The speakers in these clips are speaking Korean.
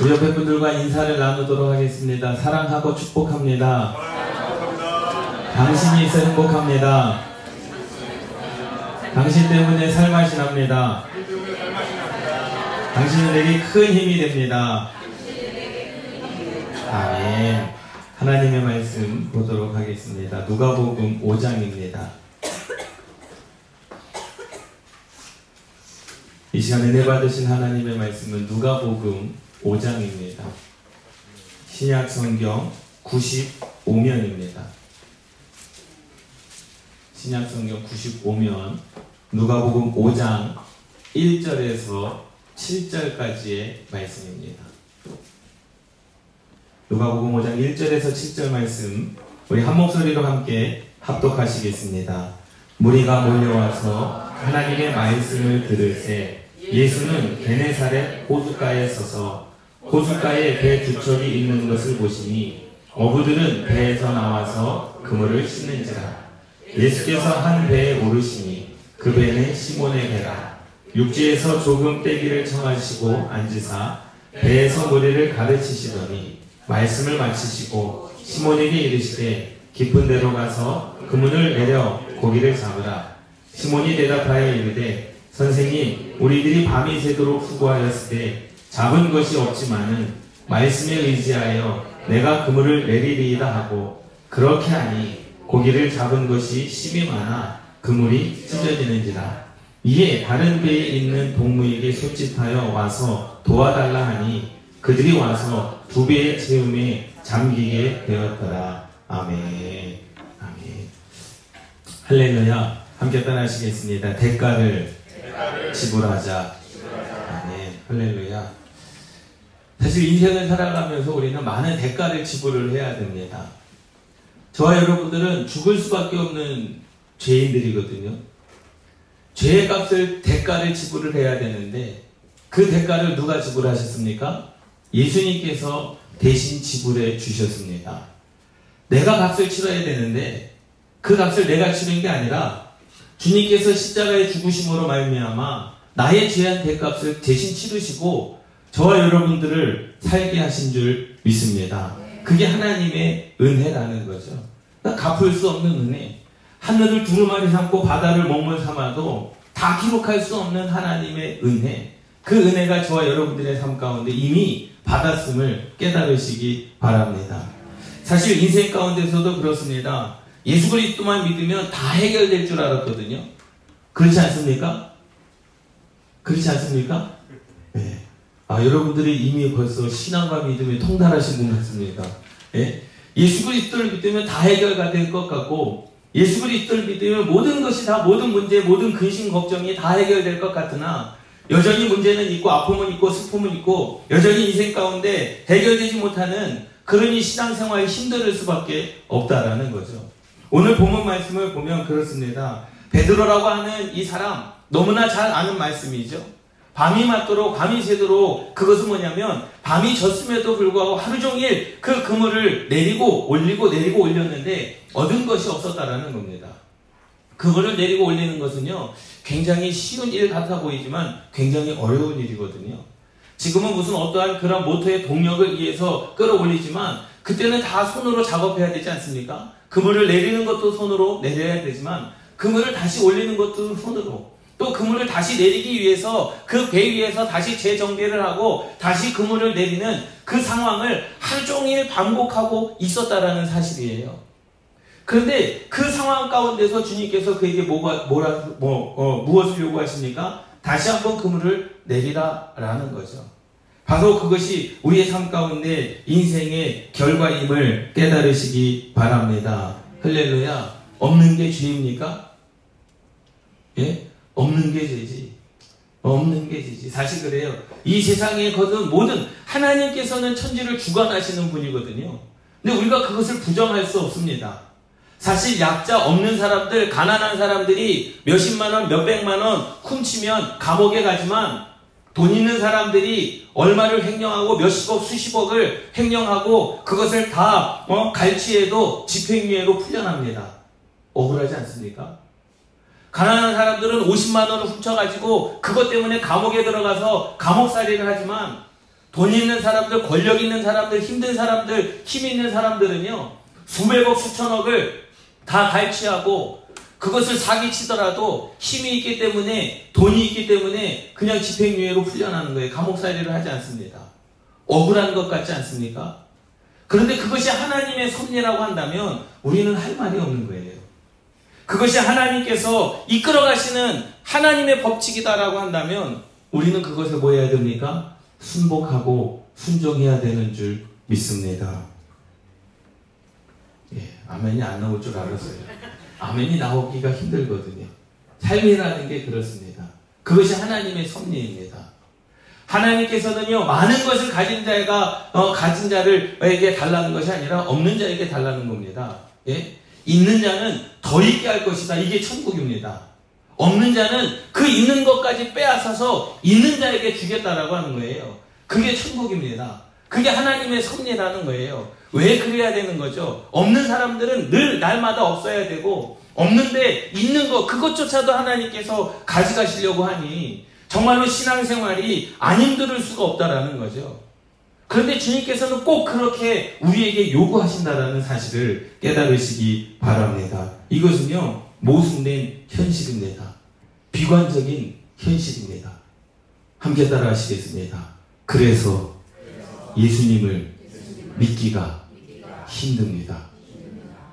우리 옆에 분들과 인사를 나누도록 하겠습니다. 사랑하고 축복합니다. 당신이 있어 행복합니다. 당신 때문에 살맛이 납니다. 당신은 내게 큰 힘이 됩니다. 아멘. 하나님의 말씀 보도록 하겠습니다. 누가복음 5장입니다. 이 시간에 내 받으신 하나님의 말씀은 누가복음 5장입니다. 신약 성경 95면입니다. 신약 성경 95면 누가복음 5장 1절에서 7절까지의 말씀입니다. 누가복음 5장 1절에서 7절 말씀 우리 한 목소리로 함께 합독하시겠습니다. 무리가 몰려와서 하나님의 말씀을 들을새 예수는 게네사렛 호숫가에 서서 호숫가에 배 두 척이 있는 것을 보시니 어부들은 배에서 나와서 그물을 씻는지라. 예수께서 한 배에 오르시니 그 배는 시몬의 배라. 육지에서 조금 떼기를 청하시고 앉으사 배에서 무리를 가르치시더니 말씀을 마치시고 시몬에게 이르시되 깊은 데로 가서 그물을 내려 고기를 잡으라. 시몬이 대답하여 이르되 선생님 우리들이 밤이 새도록 수고하였을 때 잡은 것이 없지만은 말씀에 의지하여 내가 그물을 내리리이다 하고 그렇게 하니 고기를 잡은 것이 심이 많아 그물이 찢어지는지라. 이에 다른 배에 있는 동무에게 소짓하여 와서 도와달라 하니 그들이 와서 두 배의 채움에 잠기게 되었더라. 아멘. 아멘. 할렐루야. 함께 떠나시겠습니다. 대가를, 지불하자 할렐루야 사실 인생을 살아가면서 우리는 많은 대가를 지불을 해야 됩니다. 저와 여러분들은 죽을 수밖에 없는 죄인들이거든요. 죄의 값을 대가를 지불을 해야 되는데 그 대가를 누가 지불하셨습니까? 예수님께서 대신 지불해 주셨습니다. 내가 값을 치러야 되는데 그 값을 내가 치르는 게 아니라 주님께서 십자가의 죽으심으로 말미암아 나의 죄한 대값을 대신 치르시고 저와 여러분들을 살게 하신 줄 믿습니다. 그게 하나님의 은혜라는 거죠. 그러니까 갚을 수 없는 은혜. 하늘을 두루마리 삼고 바다를 먹물 삼아도 다 기록할 수 없는 하나님의 은혜. 그 은혜가 저와 여러분들의 삶 가운데 이미 받았음을 깨달으시기 바랍니다. 사실 인생 가운데서도 그렇습니다. 예수 그리스도만 믿으면 다 해결될 줄 알았거든요. 그렇지 않습니까? 그렇지 않습니까? 네. 아, 여러분들이 이미 벌써 신앙과 믿음에 통달하신 분 같습니다. 예? 예수 그리스도를 믿으면 다 해결가 될 것 같고 예수 그리스도를 믿으면 모든 것이 다 모든 문제, 모든 근심 걱정이 다 해결될 것 같으나 여전히 문제는 있고 아픔은 있고 슬픔은 있고 여전히 인생 가운데 해결되지 못하는 그러니 신앙생활이 힘들 수밖에 없다라는 거죠. 오늘 본문 말씀을 보면 그렇습니다. 베드로라고 하는 이 사람 너무나 잘 아는 말씀이죠. 밤이 맞도록 밤이 새도록 그것은 뭐냐면 밤이 졌음에도 불구하고 하루 종일 그 그물을 내리고 올리고 내리고 올렸는데 얻은 것이 없었다라는 겁니다. 그거를 내리고 올리는 것은요 굉장히 쉬운 일 같아 보이지만 굉장히 어려운 일이거든요. 지금은 무슨 어떠한 그런 모터의 동력을 의해서 끌어올리지만 그때는 다 손으로 작업해야 되지 않습니까? 그물을 내리는 것도 손으로 내려야 되지만 그물을 다시 올리는 것도 손으로 또 그물을 다시 내리기 위해서 그 배 위에서 다시 재정비를 하고 다시 그물을 내리는 그 상황을 하루 종일 반복하고 있었다라는 사실이에요. 그런데 그 상황 가운데서 주님께서 그에게 뭐가, 뭐라, 뭐, 어, 무엇을 요구하십니까? 다시 한번 그물을 내리라라는 거죠. 바로 그것이 우리의 삶 가운데 인생의 결과임을 깨달으시기 바랍니다. 할렐루야. 없는 게 죄입니까? 예? 없는 게 죄지. 없는 게 죄지. 사실 그래요. 이 세상에 거둔 모든 하나님께서는 천지를 주관하시는 분이거든요. 근데 우리가 그것을 부정할 수 없습니다. 사실 약자 없는 사람들, 가난한 사람들이 몇십만 원, 몇백만 원 훔치면 감옥에 가지만 돈 있는 사람들이 얼마를 횡령하고 몇십억, 수십억을 횡령하고 그것을 다 어, 갈취해도 집행유예로 풀려납니다. 억울하지 않습니까? 가난한 사람들은 50만 원을 훔쳐가지고 그것 때문에 감옥에 들어가서 감옥살이를 하지만 돈 있는 사람들, 권력 있는 사람들, 힘든 사람들, 힘 있는 사람들은요, 수백억, 수천억을 다 갈취하고 그것을 사기치더라도 힘이 있기 때문에 돈이 있기 때문에 그냥 집행유예로 풀려나는 거예요. 감옥살이를 하지 않습니다. 억울한 것 같지 않습니까? 그런데 그것이 하나님의 섭리라고 한다면 우리는 할 말이 없는 거예요. 그것이 하나님께서 이끌어 가시는 하나님의 법칙이다라고 한다면 우리는 그것에 뭐 해야 됩니까? 순복하고 순종해야 되는 줄 믿습니다. 예, 아멘이 안 나올 줄 알았어요. 아멘이 나오기가 힘들거든요. 삶이라는 게 그렇습니다. 그것이 하나님의 섭리입니다. 하나님께서는요 많은 것을 가진 자가 어, 가진 자를에게 달라는 것이 아니라 없는 자에게 달라는 겁니다. 예? 있는 자는 더 있게 할 것이다. 이게 천국입니다. 없는 자는 그 있는 것까지 빼앗아서 있는 자에게 주겠다라고 하는 거예요. 그게 천국입니다. 그게 하나님의 섭리라는 거예요. 왜 그래야 되는 거죠? 없는 사람들은 늘 날마다 없어야 되고 없는데 있는 것 그것조차도 하나님께서 가져가시려고 하니 정말로 신앙생활이 안 힘들 수가 없다라는 거죠. 그런데 주님께서는 꼭 그렇게 우리에게 요구하신다라는 사실을 깨달으시기 바랍니다. 이것은요 모순된 현실입니다. 비관적인 현실입니다. 함께 따라 하시겠습니다. 그래서 예수님을 믿기가 힘듭니다.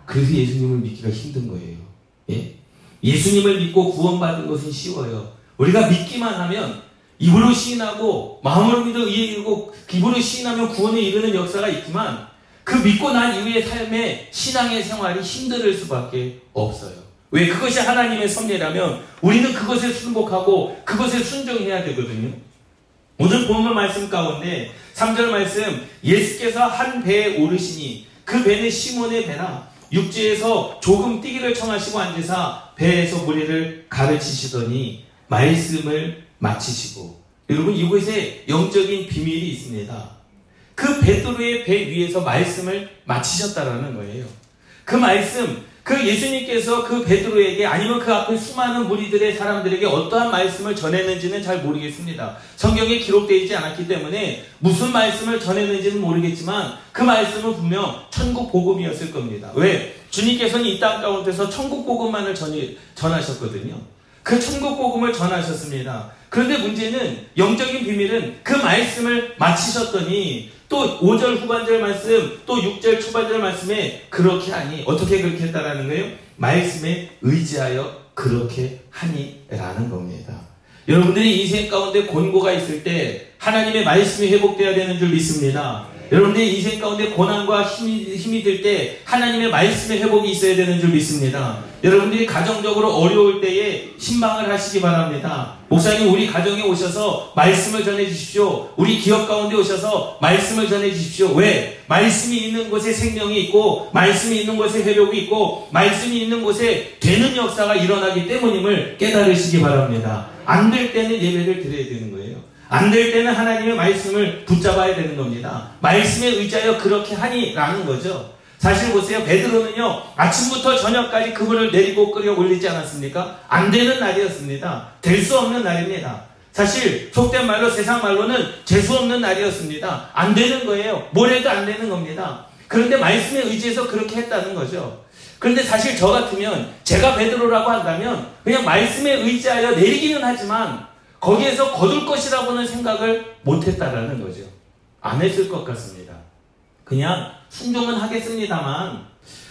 그래서 예수님을 믿기가 힘든 거예요. 예? 예수님을 믿고 구원받는 것은 쉬워요. 우리가 믿기만 하면 입으로 시인하고 마음으로 믿어 의에 이르고 입으로 시인하면 구원에 이르는 역사가 있지만 그 믿고 난 이후의 삶의 신앙의 생활이 힘들 수밖에 없어요. 왜? 그것이 하나님의 섭리라면 우리는 그것에 순복하고 그것에 순종해야 되거든요. 오늘 본문 말씀 가운데 3절 말씀 예수께서 한 배에 오르시니 그 배는 시몬의 배라 육지에서 조금 뛰기를 청하시고 앉으사 배에서 무리를 가르치시더니 말씀을 마치시고 여러분 이곳에 영적인 비밀이 있습니다. 그 베드로의 배 위에서 말씀을 마치셨다라는 거예요. 그 말씀 그 예수님께서 그 베드로에게 아니면 그 앞에 수많은 무리들의 사람들에게 어떠한 말씀을 전했는지는 잘 모르겠습니다. 성경에 기록되어 있지 않았기 때문에 무슨 말씀을 전했는지는 모르겠지만 그 말씀은 분명 천국 복음이었을 겁니다. 왜? 주님께서는 이 땅 가운데서 천국 복음만을 전하셨거든요. 그 천국 복음을 전하셨습니다. 그런데 문제는 영적인 비밀은 그 말씀을 마치셨더니 또 5절 후반절 말씀, 또 6절 초반절 말씀에 그렇게 하니, 어떻게 그렇게 했다라는 거예요? 말씀에 의지하여 그렇게 하니라는 겁니다. 여러분들이 인생 가운데 곤고가 있을 때 하나님의 말씀이 회복되어야 되는 줄 믿습니다. 여러분들이 인생 가운데 고난과 힘이, 힘이 들 때 하나님의 말씀의 회복이 있어야 되는 줄 믿습니다. 여러분들이 가정적으로 어려울 때에 신방을 하시기 바랍니다. 목사님 우리 가정에 오셔서 말씀을 전해 주십시오. 우리 기업 가운데 오셔서 말씀을 전해 주십시오. 왜? 말씀이 있는 곳에 생명이 있고 말씀이 있는 곳에 회복이 있고 말씀이 있는 곳에 되는 역사가 일어나기 때문임을 깨달으시기 바랍니다. 안 될 때는 예배를 드려야 되는 거예요. 안 될 때는 하나님의 말씀을 붙잡아야 되는 겁니다. 말씀에 의지하여 그렇게 하니라는 거죠. 사실 보세요. 베드로는요. 아침부터 저녁까지 그분을 내리고 끓여 올리지 않았습니까? 안 되는 날이었습니다. 될 수 없는 날입니다. 사실 속된 말로 세상 말로는 재수 없는 날이었습니다. 안 되는 거예요. 뭘 해도 안 되는 겁니다. 그런데 말씀에 의지해서 그렇게 했다는 거죠. 그런데 사실 저 같으면 제가 베드로라고 한다면 그냥 말씀에 의지하여 내리기는 하지만 거기에서 거둘 것이라고는 생각을 못했다라는 거죠. 안 했을 것 같습니다. 그냥 순종은 하겠습니다만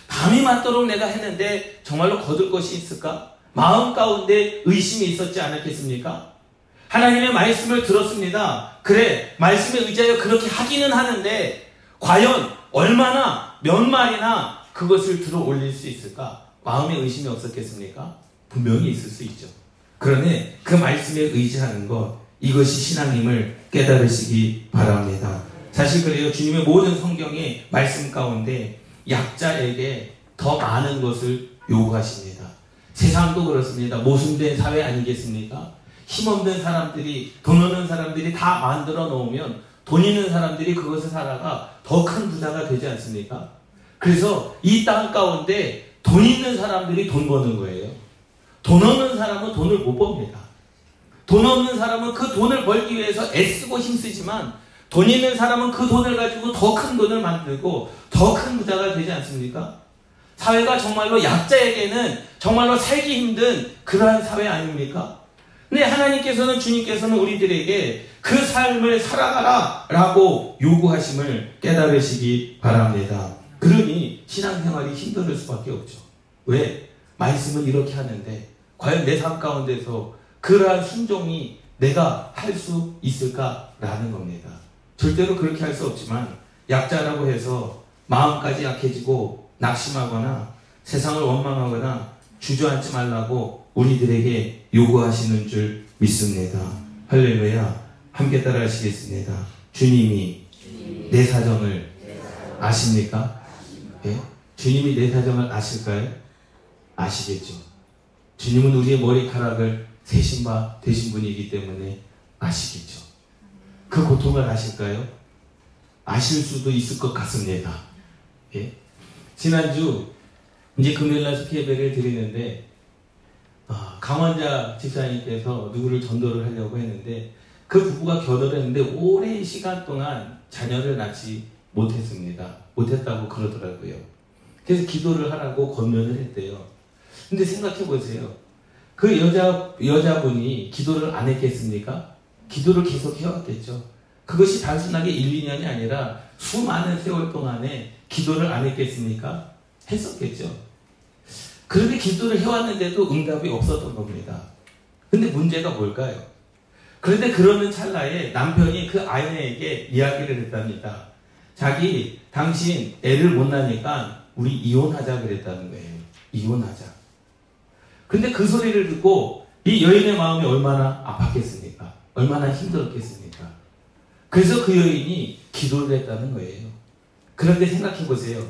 밤이 맞도록 내가 했는데 정말로 거둘 것이 있을까? 마음 가운데 의심이 있었지 않았겠습니까? 하나님의 말씀을 들었습니다. 그래, 말씀에 의지하여 그렇게 하기는 하는데, 과연 얼마나, 몇 마리나 그것을 들어 올릴 수 있을까? 마음에 의심이 없었겠습니까? 분명히 있을 수 있죠. 그러니 그 말씀에 의지하는 것 이것이 신앙임을 깨달으시기 바랍니다. 사실 그래요. 주님의 모든 성경의 말씀 가운데 약자에게 더 많은 것을 요구하십니다. 세상도 그렇습니다. 모순된 사회 아니겠습니까? 힘없는 사람들이, 돈 없는 사람들이 다 만들어 놓으면 돈 있는 사람들이 그것을 살아가 더 큰 부자가 되지 않습니까? 그래서 이 땅 가운데 돈 있는 사람들이 돈 버는 거예요. 돈 없는 사람은 돈을 못 법니다. 돈 없는 사람은 그 돈을 벌기 위해서 애쓰고 힘쓰지만 돈 있는 사람은 그 돈을 가지고 더 큰 돈을 만들고 더 큰 부자가 되지 않습니까? 사회가 정말로 약자에게는 정말로 살기 힘든 그러한 사회 아닙니까? 근데 하나님께서는 주님께서는 우리들에게 그 삶을 살아가라 라고 요구하심을 깨달으시기 바랍니다. 그러니 신앙생활이 힘들 수밖에 없죠. 왜? 말씀은 이렇게 하는데 과연 내 삶 가운데서 그러한 순종이 내가 할 수 있을까라는 겁니다. 절대로 그렇게 할 수 없지만 약자라고 해서 마음까지 약해지고 낙심하거나 세상을 원망하거나 주저앉지 말라고 우리들에게 요구하시는 줄 믿습니다. 할렐루야. 함께 따라 하시겠습니다. 주님이 내 사정을 아십니까? 예? 주님이 내 사정을 아실까요? 아시겠죠. 주님은 우리의 머리카락을 세신 바 되신 분이기 때문에 아시겠죠. 그 고통을 아실까요? 아실 수도 있을 것 같습니다. 예? 지난주 이제 금요일날 스피 예배를 드리는데 어, 강원자 집사님께서 누구를 전도를 하려고 했는데 그 부부가 결혼을 했는데 오랜 시간 동안 자녀를 낳지 못했습니다. 못했다고 그러더라고요. 그래서 기도를 하라고 권면을 했대요. 근데 생각해 보세요. 그 여자, 여자분이 기도를 안 했겠습니까? 기도를 계속 해왔겠죠. 그것이 단순하게 1, 2년이 아니라 수많은 세월 동안에 기도를 안 했겠습니까? 했었겠죠. 그런데 기도를 해왔는데도 응답이 없었던 겁니다. 근데 문제가 뭘까요? 그런데 그러는 찰나에 남편이 그 아내에게 이야기를 했답니다. 자기, 당신 애를 못 낳으니까 우리 이혼하자 그랬다는 거예요. 이혼하자. 근데 그 소리를 듣고 이 여인의 마음이 얼마나 아팠겠습니까? 얼마나 힘들었겠습니까? 그래서 그 여인이 기도를 했다는 거예요. 그런데 생각해 보세요.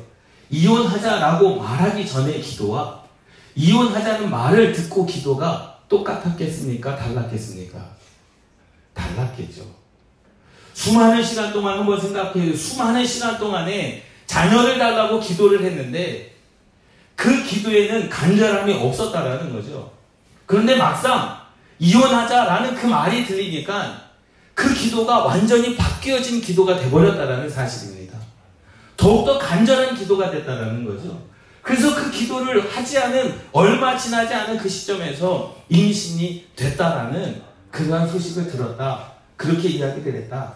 이혼하자라고 말하기 전에 기도와 이혼하자는 말을 듣고 기도가 똑같았겠습니까? 달랐겠습니까? 달랐겠죠. 수많은 시간 동안 한번 생각해요. 수많은 시간 동안에 자녀를 달라고 기도를 했는데 그 기도에는 간절함이 없었다라는 거죠. 그런데 막상 이혼하자라는 그 말이 들리니까 그 기도가 완전히 바뀌어진 기도가 돼버렸다라는 사실입니다. 더욱더 간절한 기도가 됐다라는 거죠. 그래서 그 기도를 하지 않은 얼마 지나지 않은 그 시점에서 임신이 됐다라는 그러한 소식을 들었다. 그렇게 이야기를 했다.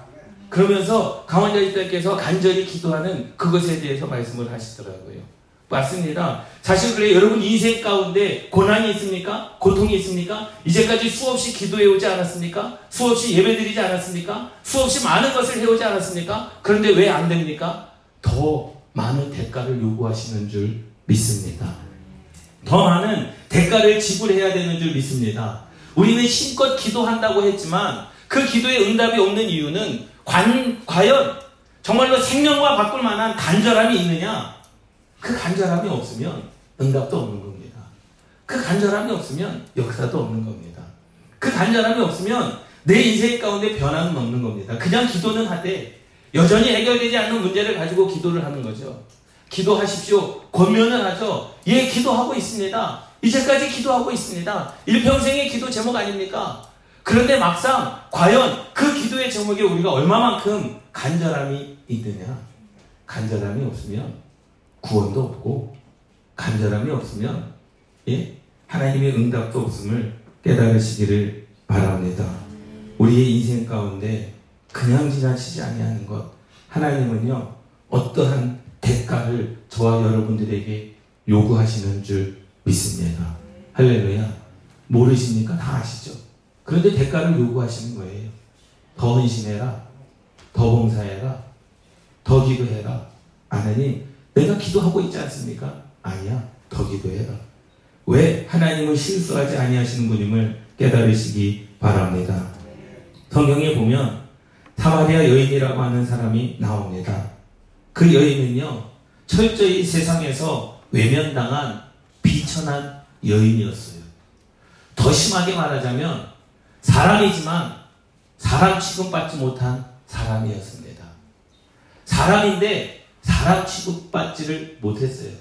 그러면서 강원자 입장께서 간절히 기도하는 그것에 대해서 말씀을 하시더라고요. 맞습니다. 사실 그래 여러분 인생 가운데 고난이 있습니까? 고통이 있습니까? 이제까지 수없이 기도해 오지 않았습니까? 수없이 예배 드리지 않았습니까? 수없이 많은 것을 해오지 않았습니까? 그런데 왜 안 됩니까? 더 많은 대가를 요구하시는 줄 믿습니다. 더 많은 대가를 지불해야 되는 줄 믿습니다. 우리는 힘껏 기도한다고 했지만 그 기도에 응답이 없는 이유는 관, 과연 정말로 생명과 바꿀 만한 간절함이 있느냐? 그 간절함이 없으면 응답도 없는 겁니다. 그 간절함이 없으면 역사도 없는 겁니다. 그 간절함이 없으면 내 인생 가운데 변화는 없는 겁니다. 그냥 기도는 하되 여전히 해결되지 않는 문제를 가지고 기도를 하는 거죠. 기도하십시오. 권면을 하죠. 예, 기도하고 있습니다. 이제까지 기도하고 있습니다. 일평생의 기도 제목 아닙니까? 그런데 막상 과연 그 기도의 제목에 우리가 얼마만큼 간절함이 있느냐? 간절함이 없으면 구원도 없고 간절함이 없으면 예? 하나님의 응답도 없음을 깨달으시기를 바랍니다. 우리의 인생 가운데 그냥 지나치지 아니하는 것 하나님은요 어떠한 대가를 저와 여러분들에게 요구하시는 줄 믿습니다. 할렐루야. 모르십니까? 다 아시죠? 그런데 대가를 요구하시는 거예요. 더 헌신해라. 더 봉사해라. 더 기도해라. 하나님, 내가 기도하고 있지 않습니까? 아니야. 더 기도해라. 왜? 하나님은 실수하지 아니하시는 분임을 깨달으시기 바랍니다. 성경에 보면 사마리아 여인이라고 하는 사람이 나옵니다. 그 여인은요, 철저히 세상에서 외면당한 비천한 여인이었어요. 더 심하게 말하자면 사람이지만 사람 취급받지 못한 사람이었습니다. 사람인데 사람 취급받지를 못했어요.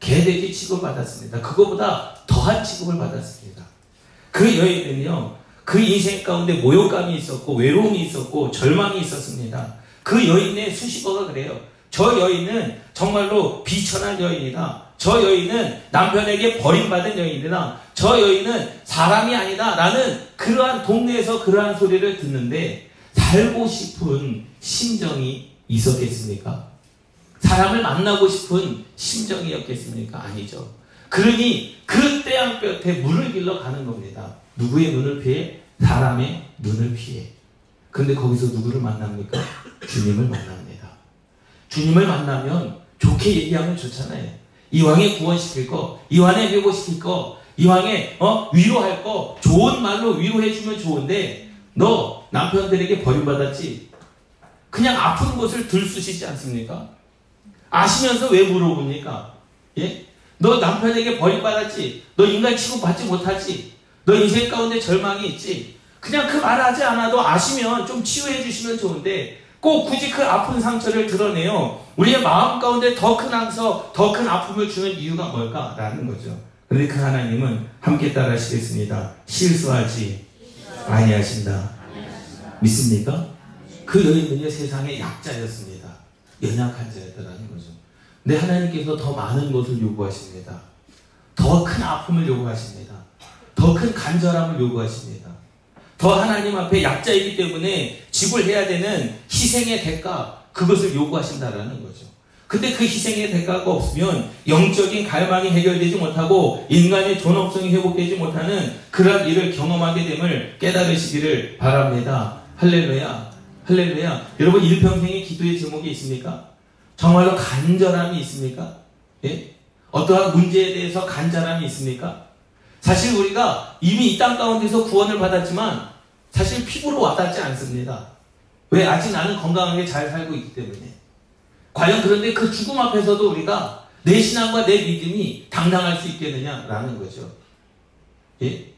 개돼지 취급받았습니다. 그거보다 더한 취급을 받았습니다. 그 여인은요, 그 인생 가운데 모욕감이 있었고 외로움이 있었고 절망이 있었습니다. 그 여인의 수식어가 그래요. 저 여인은 정말로 비천한 여인이다. 저 여인은 남편에게 버림받은 여인이다. 저 여인은 사람이 아니다. 라는 그러한 동네에서 그러한 소리를 듣는데 살고 싶은 심정이 있었겠습니까? 사람을 만나고 싶은 심정이었겠습니까? 아니죠. 그러니 그 태양볕에 물을 길러 가는 겁니다. 누구의 눈을 피해? 사람의 눈을 피해. 그런데 거기서 누구를 만납니까? 주님을 만납니다. 주님을 만나면 좋게 얘기하면 좋잖아요. 이왕에 구원시킬 거, 이왕에 회복시킬 거, 이왕에 어? 위로할 거, 좋은 말로 위로해주면 좋은데 너 남편들에게 버림받았지? 그냥 아픈 곳을 들쑤시지 않습니까? 아시면서 왜 물어봅니까? 예? 너 남편에게 버림받았지? 너 인간 취급받지 못하지? 너 인생 가운데 절망이 있지? 그냥 그 말 하지 않아도 아시면 좀 치유해 주시면 좋은데 꼭 굳이 그 아픈 상처를 드러내요. 우리의 마음 가운데 더큰 상처, 더큰 아픔을 주는 이유가 뭘까라는 거죠. 그런데 그 하나님은 함께 따라 하시겠습니다. 실수하지 아니하신다. 믿습니까? 그 여인은요 세상의 약자였습니다. 연약한 자였다라는 거죠. 근데 하나님께서 더 많은 것을 요구하십니다. 더 큰 아픔을 요구하십니다. 더 큰 간절함을 요구하십니다. 더 하나님 앞에 약자이기 때문에 지불해야 되는 희생의 대가 그것을 요구하신다라는 거죠. 근데 그 희생의 대가가 없으면 영적인 갈망이 해결되지 못하고 인간의 존엄성이 회복되지 못하는 그런 일을 경험하게 됨을 깨달으시기를 바랍니다. 할렐루야. 할렐루야. 여러분 일평생의 기도의 제목이 있습니까? 정말로 간절함이 있습니까? 예? 어떠한 문제에 대해서 간절함이 있습니까? 사실 우리가 이미 이 땅 가운데서 구원을 받았지만 사실 피부로 와닿지 않습니다. 왜? 아직 나는 건강하게 잘 살고 있기 때문에. 과연 그런데 그 죽음 앞에서도 우리가 내 신앙과 내 믿음이 당당할 수 있겠느냐라는 거죠. 예?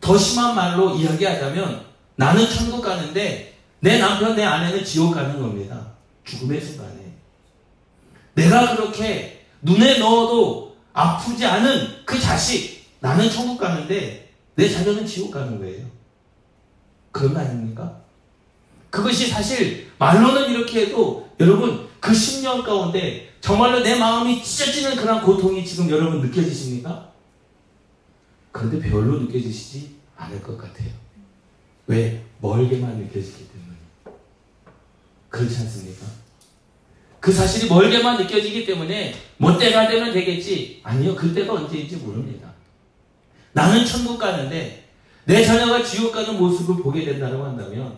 더 심한 말로 이야기하자면 나는 천국 가는데 내 남편, 내 아내는 지옥 가는 겁니다. 죽음의 순간에. 내가 그렇게 눈에 넣어도 아프지 않은 그 자식, 나는 천국 가는데 내 자녀는 지옥 가는 거예요. 그런 거 아닙니까? 그것이 사실 말로는 이렇게 해도 여러분 그 10년 가운데 정말로 내 마음이 찢어지는 그런 고통이 지금 여러분 느껴지십니까? 그런데 별로 느껴지시지 않을 것 같아요. 왜? 멀게만 느껴지기 때문에. 그렇지 않습니까? 그 사실이 멀게만 느껴지기 때문에 뭐 때가 되면 되겠지. 아니요. 그 때가 언제인지 모릅니다. 나는 천국 가는데 내 자녀가 지옥 가는 모습을 보게 된다고 한다면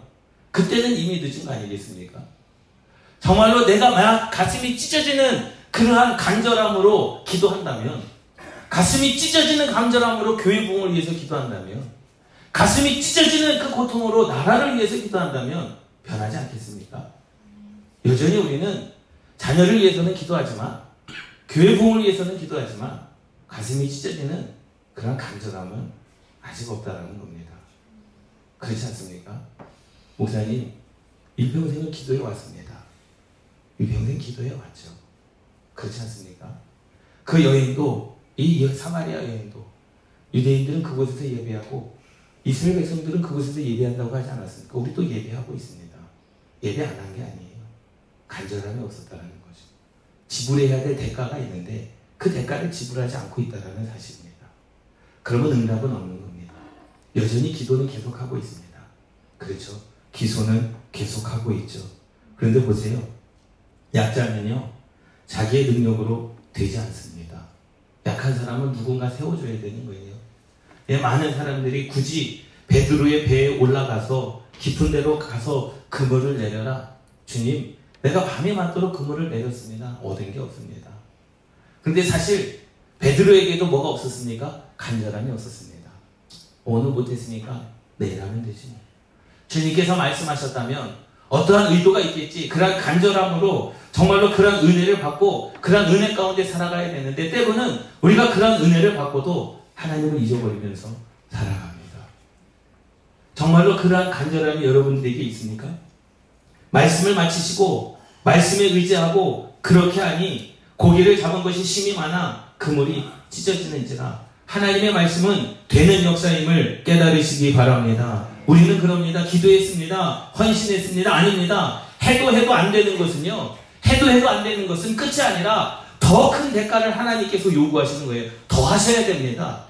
그때는 이미 늦은 거 아니겠습니까? 정말로 내가 막 가슴이 찢어지는 그러한 간절함으로 기도한다면 가슴이 찢어지는 간절함으로 교회 부흥을 위해서 기도한다면 가슴이 찢어지는 그 고통으로 나라를 위해서 기도한다면 변하지 않겠습니까? 여전히 우리는 자녀를 위해서는 기도하지만 교회 부흥을 위해서는 기도하지만 가슴이 찢어지는 그런 간절함은 아직 없다라는 겁니다. 그렇지 않습니까? 목사님, 일평생을 기도해 왔습니다. 일평생 기도해 왔죠. 그렇지 않습니까? 그 여인도, 이 사마리아 여인도, 유대인들은 그곳에서 예배하고, 이스라엘 백성들은 그곳에서 예배한다고 하지 않았습니까? 우리 또 예배하고 있습니다. 예배 안 한 게 아니에요. 간절함이 없었다는 거죠. 지불해야 될 대가가 있는데, 그 대가를 지불하지 않고 있다는 사실입니다. 그러면 응답은 없는 겁니다. 여전히 기도는 계속하고 있습니다. 그렇죠? 기소는 계속하고 있죠. 그런데 보세요. 약자는요, 자기의 능력으로 되지 않습니다. 약한 사람은 누군가 세워줘야 되는 거예요. 예, 많은 사람들이 굳이 베드로의 배에 올라가서 깊은 데로 가서 그물을 내려라. 주님, 내가 밤에 맞도록 그물을 내렸습니다. 얻은 게 없습니다. 근데 사실 베드로에게도 뭐가 없었습니까? 간절함이 없었습니다. 오늘 못했으니까 내일 하면 되지. 주님께서 말씀하셨다면 어떠한 의도가 있겠지. 그러한 간절함으로 정말로 그러한 은혜를 받고 그러한 은혜 가운데 살아가야 되는데 때로는 우리가 그러한 은혜를 받고도 하나님을 잊어버리면서 살아갑니다. 정말로 그러한 간절함이 여러분들에게 있습니까? 말씀을 마치시고 말씀에 의지하고 그렇게 하니 고기를 잡은 것이 심이 많아 그물이 찢어지는지라 하나님의 말씀은 되는 역사임을 깨달으시기 바랍니다. 우리는 그럽니다. 기도했습니다. 헌신했습니다. 아닙니다. 해도 해도 안 되는 것은요. 해도 해도 안 되는 것은 끝이 아니라 더 큰 대가를 하나님께서 요구하시는 거예요. 더 하셔야 됩니다.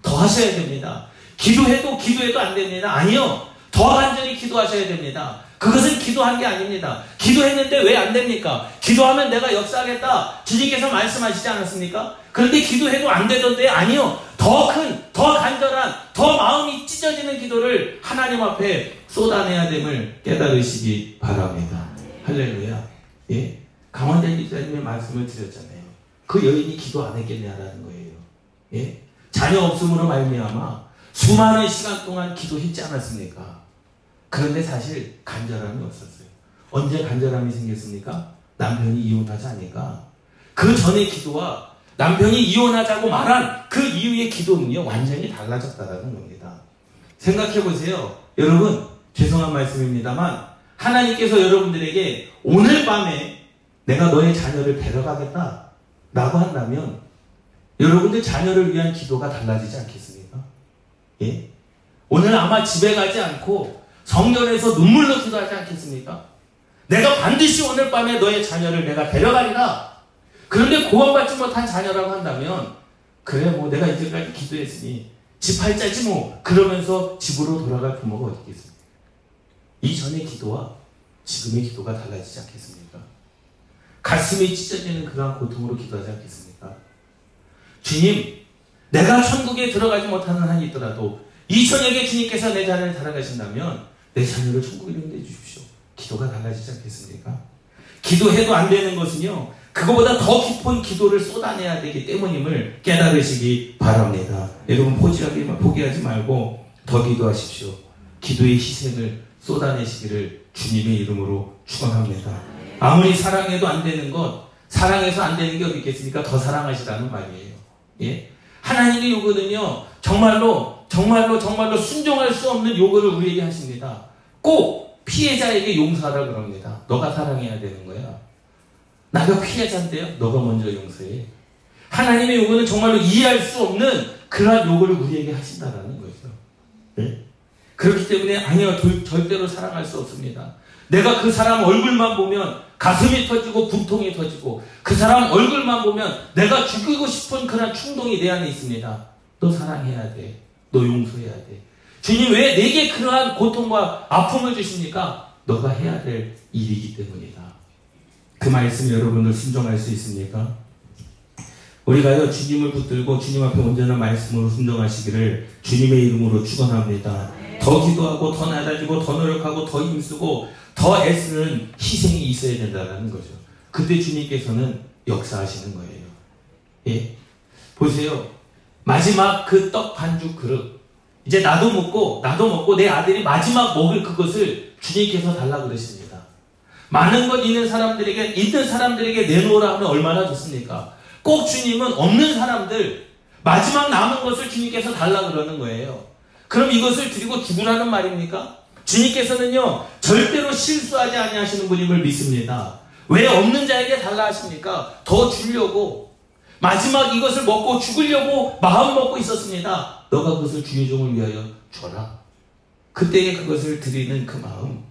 더 하셔야 됩니다. 기도해도 기도해도 안 됩니다. 아니요. 더 간절히 기도하셔야 됩니다. 그것은 기도한 게 아닙니다. 기도했는데 왜 안 됩니까? 기도하면 내가 역사하겠다. 주님께서 말씀하시지 않았습니까? 그런데 기도해도 안 되던데 아니요. 더 큰, 더 간절한, 더 마음이 찢어지는 기도를 하나님 앞에 쏟아내야 됨을 깨달으시기 바랍니다. 할렐루야. 예. 강원대 기자님의 말씀을 드렸잖아요. 그 여인이 기도 안 했겠냐라는 거예요. 예. 자녀 없음으로 말미암아 수많은 시간 동안 기도했지 않았습니까? 그런데 사실 간절함이 없었어요. 언제 간절함이 생겼습니까? 남편이 이혼하지 않으니까. 그 전의 기도와 남편이 이혼하자고 말한 그 이후의 기도는요, 완전히 달라졌다는 겁니다. 생각해 보세요. 여러분, 죄송한 말씀입니다만, 하나님께서 여러분들에게 오늘 밤에 내가 너의 자녀를 데려가겠다. 라고 한다면, 여러분들 자녀를 위한 기도가 달라지지 않겠습니까? 예? 오늘 아마 집에 가지 않고 성전에서 눈물로 기도하지 않겠습니까? 내가 반드시 오늘 밤에 너의 자녀를 내가 데려가리라. 그런데 구원받지 못한 자녀라고 한다면 그래 뭐 내가 이제까지 기도했으니 집 팔자지 뭐 그러면서 집으로 돌아갈 부모가 어디 있겠습니까? 이전의 기도와 지금의 기도가 달라지지 않겠습니까? 가슴이 찢어지는 그러한 고통으로 기도하지 않겠습니까? 주님, 내가 천국에 들어가지 못하는 한이 있더라도 이 저녁에 주님께서 내 자녀를 달아가신다면 내 자녀를 천국에 보내주십시오. 기도가 달라지지 않겠습니까? 기도해도 안 되는 것은요, 그거보다 더 깊은 기도를 쏟아내야 되기 때문임을 깨달으시기 바랍니다. 여러분 포기하지, 포기하지 말고 더 기도하십시오. 기도의 희생을 쏟아내시기를 주님의 이름으로 축원합니다. 아무리 사랑해도 안 되는 것, 사랑해서 안 되는 게 어디 있겠습니까? 더 사랑하시라는 말이에요. 예? 하나님의 요구는요, 정말로, 정말로, 정말로 순종할 수 없는 요구를 우리에게 하십니다. 꼭 피해자에게 용서하라 그럽니다. 너가 사랑해야 되는 거야. 나가 피해자인데요. 너가 먼저 용서해. 하나님의 요구는 정말로 이해할 수 없는 그러한 요구를 우리에게 하신다라는 거죠. 네? 그렇기 때문에 아니요 절대로 사랑할 수 없습니다. 내가 그 사람 얼굴만 보면 가슴이 터지고 분통이 터지고 그 사람 얼굴만 보면 내가 죽이고 싶은 그런 충동이 내 안에 있습니다. 너 사랑해야 돼. 너 용서해야 돼. 주님 왜 내게 그러한 고통과 아픔을 주십니까? 너가 해야 될 일이기 때문이다. 그 말씀 여러분들 순종할 수 있습니까? 우리가요 주님을 붙들고 주님 앞에 온전한 말씀으로 순종하시기를 주님의 이름으로 축원합니다. 더 기도하고 더 낮아지고 더 노력하고 더 힘쓰고 더 애쓰는 희생이 있어야 된다는 거죠. 그때 주님께서는 역사하시는 거예요. 예, 보세요. 마지막 그 떡 반죽 그릇 이제 나도 먹고 나도 먹고 내 아들이 마지막 먹을 그것을 주님께서 달라 그러십니다. 많은 것 있는 사람들에게 있는 사람들에게 내놓으라 하면 얼마나 좋습니까? 꼭 주님은 없는 사람들 마지막 남은 것을 주님께서 달라 그러는 거예요. 그럼 이것을 드리고 죽으라는 말입니까? 주님께서는요 절대로 실수하지 아니하시는 분임을 믿습니다. 왜 없는 자에게 달라 하십니까? 더 주려고 마지막 이것을 먹고 죽으려고 마음 먹고 있었습니다. 너가 그것을 주의 종을 위하여 줘라. 그때에 그것을 드리는 그 마음.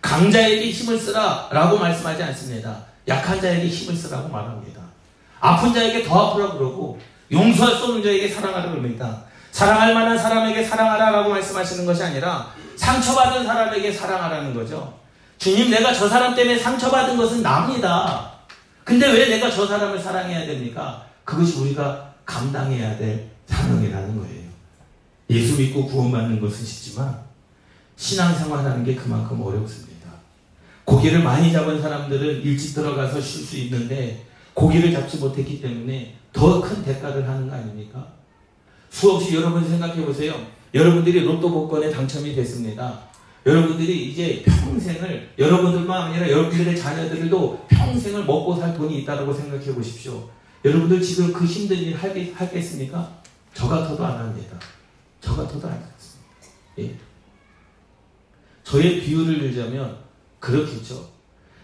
강자에게 힘을 쓰라 라고 말씀하지 않습니다. 약한 자에게 힘을 쓰라고 말합니다. 아픈 자에게 더 아프라 그러고 용서할 수 없는 자에게 사랑하라 그럽니다. 사랑할 만한 사람에게 사랑하라 라고 말씀하시는 것이 아니라 상처받은 사람에게 사랑하라는 거죠. 주님 내가 저 사람 때문에 상처받은 것은 납니다. 근데 왜 내가 저 사람을 사랑해야 됩니까? 그것이 우리가 감당해야 될 사명이라는 거예요. 예수 믿고 구원받는 것은 쉽지만 신앙생활하는 게 그만큼 어렵습니다. 고기를 많이 잡은 사람들은 일찍 들어가서 쉴 수 있는데 고기를 잡지 못했기 때문에 더 큰 대가를 하는 거 아닙니까? 수없이 여러분 생각해 보세요. 여러분들이 로또 복권에 당첨이 됐습니다. 여러분들이 이제 평생을 여러분들만 아니라 여러분들의 자녀들도 평생을 먹고 살 돈이 있다고 생각해 보십시오. 여러분들 지금 그 힘든 일 하겠, 하겠습니까? 저 같아도 안 합니다. 저 같아도 안 하겠습니다. 예. 저의 비유를 들자면 그렇겠죠.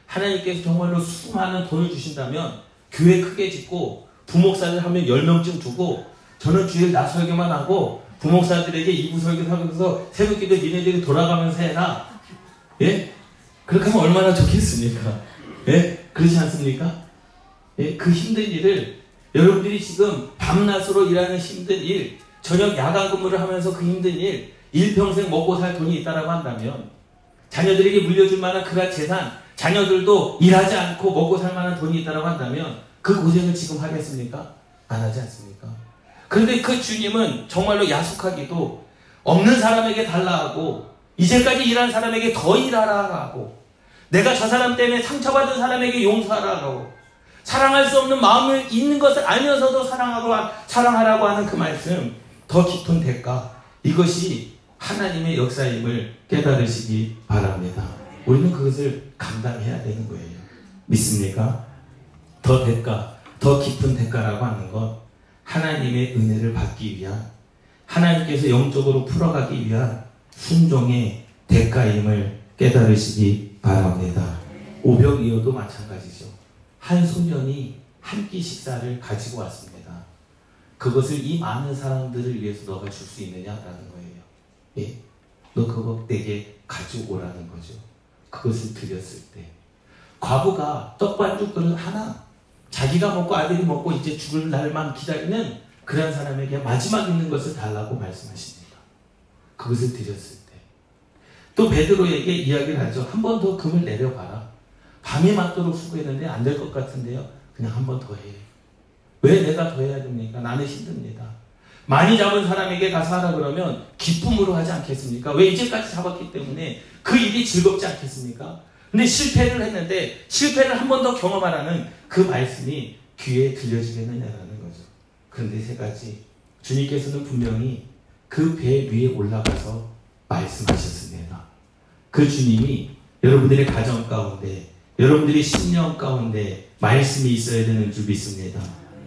하나님께서 정말로 수많은 돈을 주신다면 교회 크게 짓고 부목사를 하면 10명쯤 두고 저는 주일 낮 설교만 하고 부목사들에게 이부 설교 하면서 새벽기도 니네들이 돌아가면서 해라. 예? 그렇게 하면 얼마나 좋겠습니까? 예? 그렇지 않습니까? 예? 그 힘든 일을 여러분들이 지금 밤낮으로 일하는 힘든 일, 저녁 야간 근무를 하면서 그 힘든 일, 일평생 먹고 살 돈이 있다라고 한다면 자녀들에게 물려줄 만한 그가 재산, 자녀들도 일하지 않고 먹고 살 만한 돈이 있다라고 한다면 그 고생을 지금 하겠습니까? 안 하지 않습니까? 그런데 그 주님은 정말로 야속하기도 없는 사람에게 달라 하고 이제까지 일한 사람에게 더 일하라 하고 내가 저 사람 때문에 상처받은 사람에게 용서하라 하고 사랑할 수 없는 마음을 있는 것을 알면서도 사랑하고 사랑하라고 하는 그 말씀 더 깊은 대가 이것이 하나님의 역사임을 깨달으시기 바랍니다. 우리는 그것을 감당해야 되는 거예요. 믿습니까? 더 대가, 더 깊은 대가라고 하는 것 하나님의 은혜를 받기 위한 하나님께서 영적으로 풀어가기 위한 순종의 대가임을 깨달으시기 바랍니다. 오병이어도 마찬가지죠. 한 소년이 한 끼 식사를 가지고 왔습니다. 그것을 이 많은 사람들을 위해서 너가 줄 수 있느냐라는 거예요. 예? 너 그거 내게 가지고 오라는 거죠. 그것을 드렸을 때. 과부가 떡반죽 그릇 하나, 자기가 먹고 아들이 먹고 이제 죽을 날만 기다리는 그런 사람에게 마지막 있는 것을 달라고 말씀하십니다. 그것을 드렸을 때. 또 베드로에게 이야기를 하죠. 한 번 더 금을 내려봐라. 밤이 맞도록 수고했는데 안 될 것 같은데요. 그냥 한 번 더 해. 왜 내가 더 해야 됩니까? 나는 힘듭니다. 많이 잡은 사람에게 가서 하라 그러면 기쁨으로 하지 않겠습니까? 왜 이제까지 잡았기 때문에 그 일이 즐겁지 않겠습니까? 근데 실패를 했는데 실패를 한 번 더 경험하라는 그 말씀이 귀에 들려지겠느냐라는 거죠. 그런데 세 가지 주님께서는 분명히 그 배 위에 올라가서 말씀하셨습니다. 그 주님이 여러분들의 가정 가운데 여러분들이 신령 가운데 말씀이 있어야 되는 줄 믿습니다.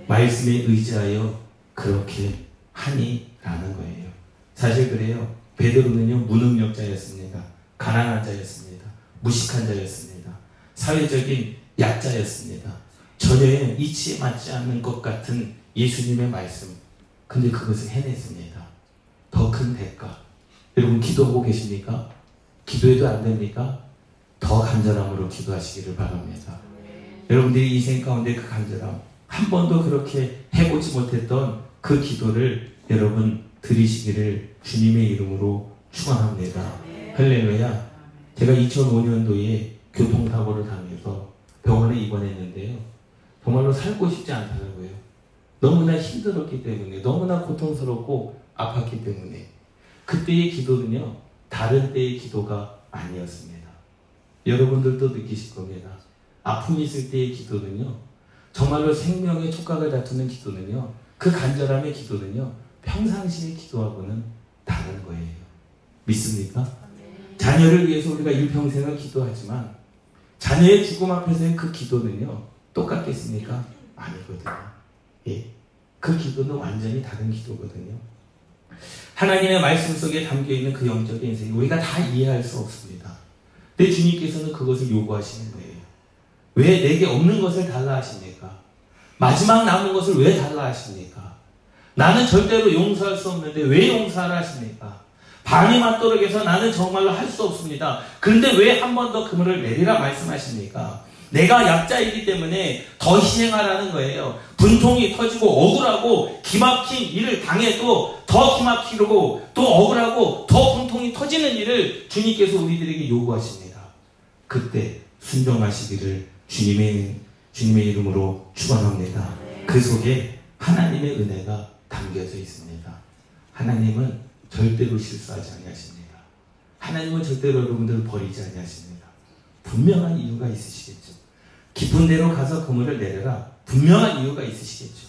말씀에 의지하여 그렇게 하니라는 거예요. 사실 그래요. 베드로는요 무능력자였습니다. 가난한 자였습니다. 무식한 자였습니다. 사회적인 약자였습니다. 전혀 이치에 맞지 않는 것 같은 예수님의 말씀. 근데 그것을 해냈습니다. 더 큰 대가. 여러분 기도하고 계십니까? 기도해도 안 됩니까? 더 간절함으로 기도하시기를 바랍니다. 여러분들이 인생 가운데 그 간절함, 한 번도 그렇게 해보지 못했던 그 기도를 여러분 드리시기를 주님의 이름으로 축원합니다. 할렐루야. 제가 2005년도에 교통사고를 당해서 병원에 입원했는데요. 정말로 살고 싶지 않더라고요. 너무나 힘들었기 때문에, 너무나 고통스럽고 아팠기 때문에. 그때의 기도는요, 다른 때의 기도가 아니었습니다. 여러분들도 느끼실 겁니다. 아픔이 있을 때의 기도는요, 정말로 생명의 촉각을 다투는 기도는요, 그 간절함의 기도는요, 평상시의 기도하고는 다른 거예요. 믿습니까? 자녀를 위해서 우리가 일평생을 기도하지만, 자녀의 죽음 앞에서의 그 기도는요, 똑같겠습니까? 아니거든요. 예. 그 기도는 완전히 다른 기도거든요. 하나님의 말씀 속에 담겨 있는 그 영적인 인생, 우리가 다 이해할 수 없습니다. 근데 주님께서는 그것을 요구하시는 거예요. 왜 내게 없는 것을 달라 하십니까? 마지막 남은 것을 왜 달라 하십니까? 나는 절대로 용서할 수 없는데 왜 용서하라 하십니까? 반이 맞도록 해서 나는 정말로 할 수 없습니다. 그런데 왜 한 번 더 그물을 내리라 말씀하십니까? 내가 약자이기 때문에 더 희생하라는 거예요. 분통이 터지고 억울하고 기막힌 일을 당해도 더 기막히고 또 억울하고 더 분통이 터지는 일을 주님께서 우리들에게 요구하십니다. 그때 순종하시기를 주님의 주님의 이름으로 축원합니다. 그 속에 하나님의 은혜가 담겨져 있습니다. 하나님은 절대로 실수하지 아니하십니다. 하나님은 절대로 여러분들을 버리지 아니하십니다. 분명한 이유가 있으시겠죠. 깊은 데로 가서 그물을 내려라. 분명한 이유가 있으시겠죠.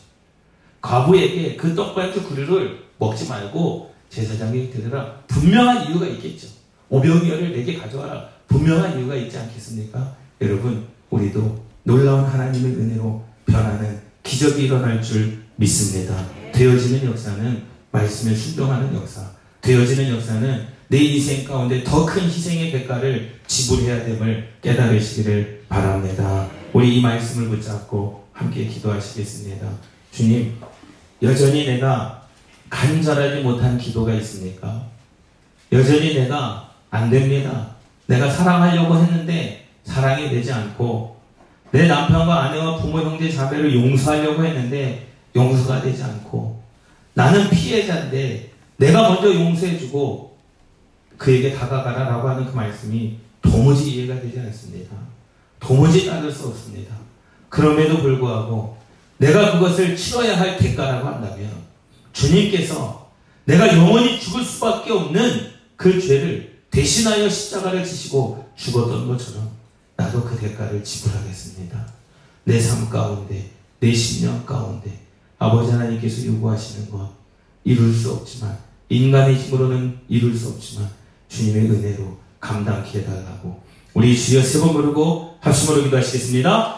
과부에게 그 떡반죽 그릇을 먹지 말고 제사장에게 드려라. 분명한 이유가 있겠죠. 오병이어를 내게 가져와라. 분명한 이유가 있지 않겠습니까? 여러분, 우리도 놀라운 하나님의 은혜로 변하는 기적이 일어날 줄 믿습니다. 되어지는 역사는 말씀에 순종하는 역사. 되어지는 역사는 내 인생 가운데 더 큰 희생의 대가를 지불해야 됨을 깨달으시기를 바랍니다. 우리 이 말씀을 붙잡고 함께 기도하시겠습니다. 주님, 여전히 내가 간절하지 못한 기도가 있습니까? 여전히 내가 안 됩니다. 내가 사랑하려고 했는데 사랑이 되지 않고 내 남편과 아내와 부모 형제 자매를 용서하려고 했는데 용서가 되지 않고 나는 피해자인데 내가 먼저 용서해주고 그에게 다가가라라고 하는 그 말씀이 도무지 이해가 되지 않습니다. 도무지 따를 수 없습니다. 그럼에도 불구하고 내가 그것을 치러야 할 대가라고 한다면 주님께서 내가 영원히 죽을 수밖에 없는 그 죄를 대신하여 십자가를 지시고 죽었던 것처럼 나도 그 대가를 지불하겠습니다. 내 삶 가운데, 내 신령 가운데 아버지 하나님께서 요구하시는 것 이룰 수 없지만 인간의 힘으로는 이룰 수 없지만 주님의 은혜로 감당케 해달라고 우리 주여 세 번 부르고 합심으로 기도하시겠습니다.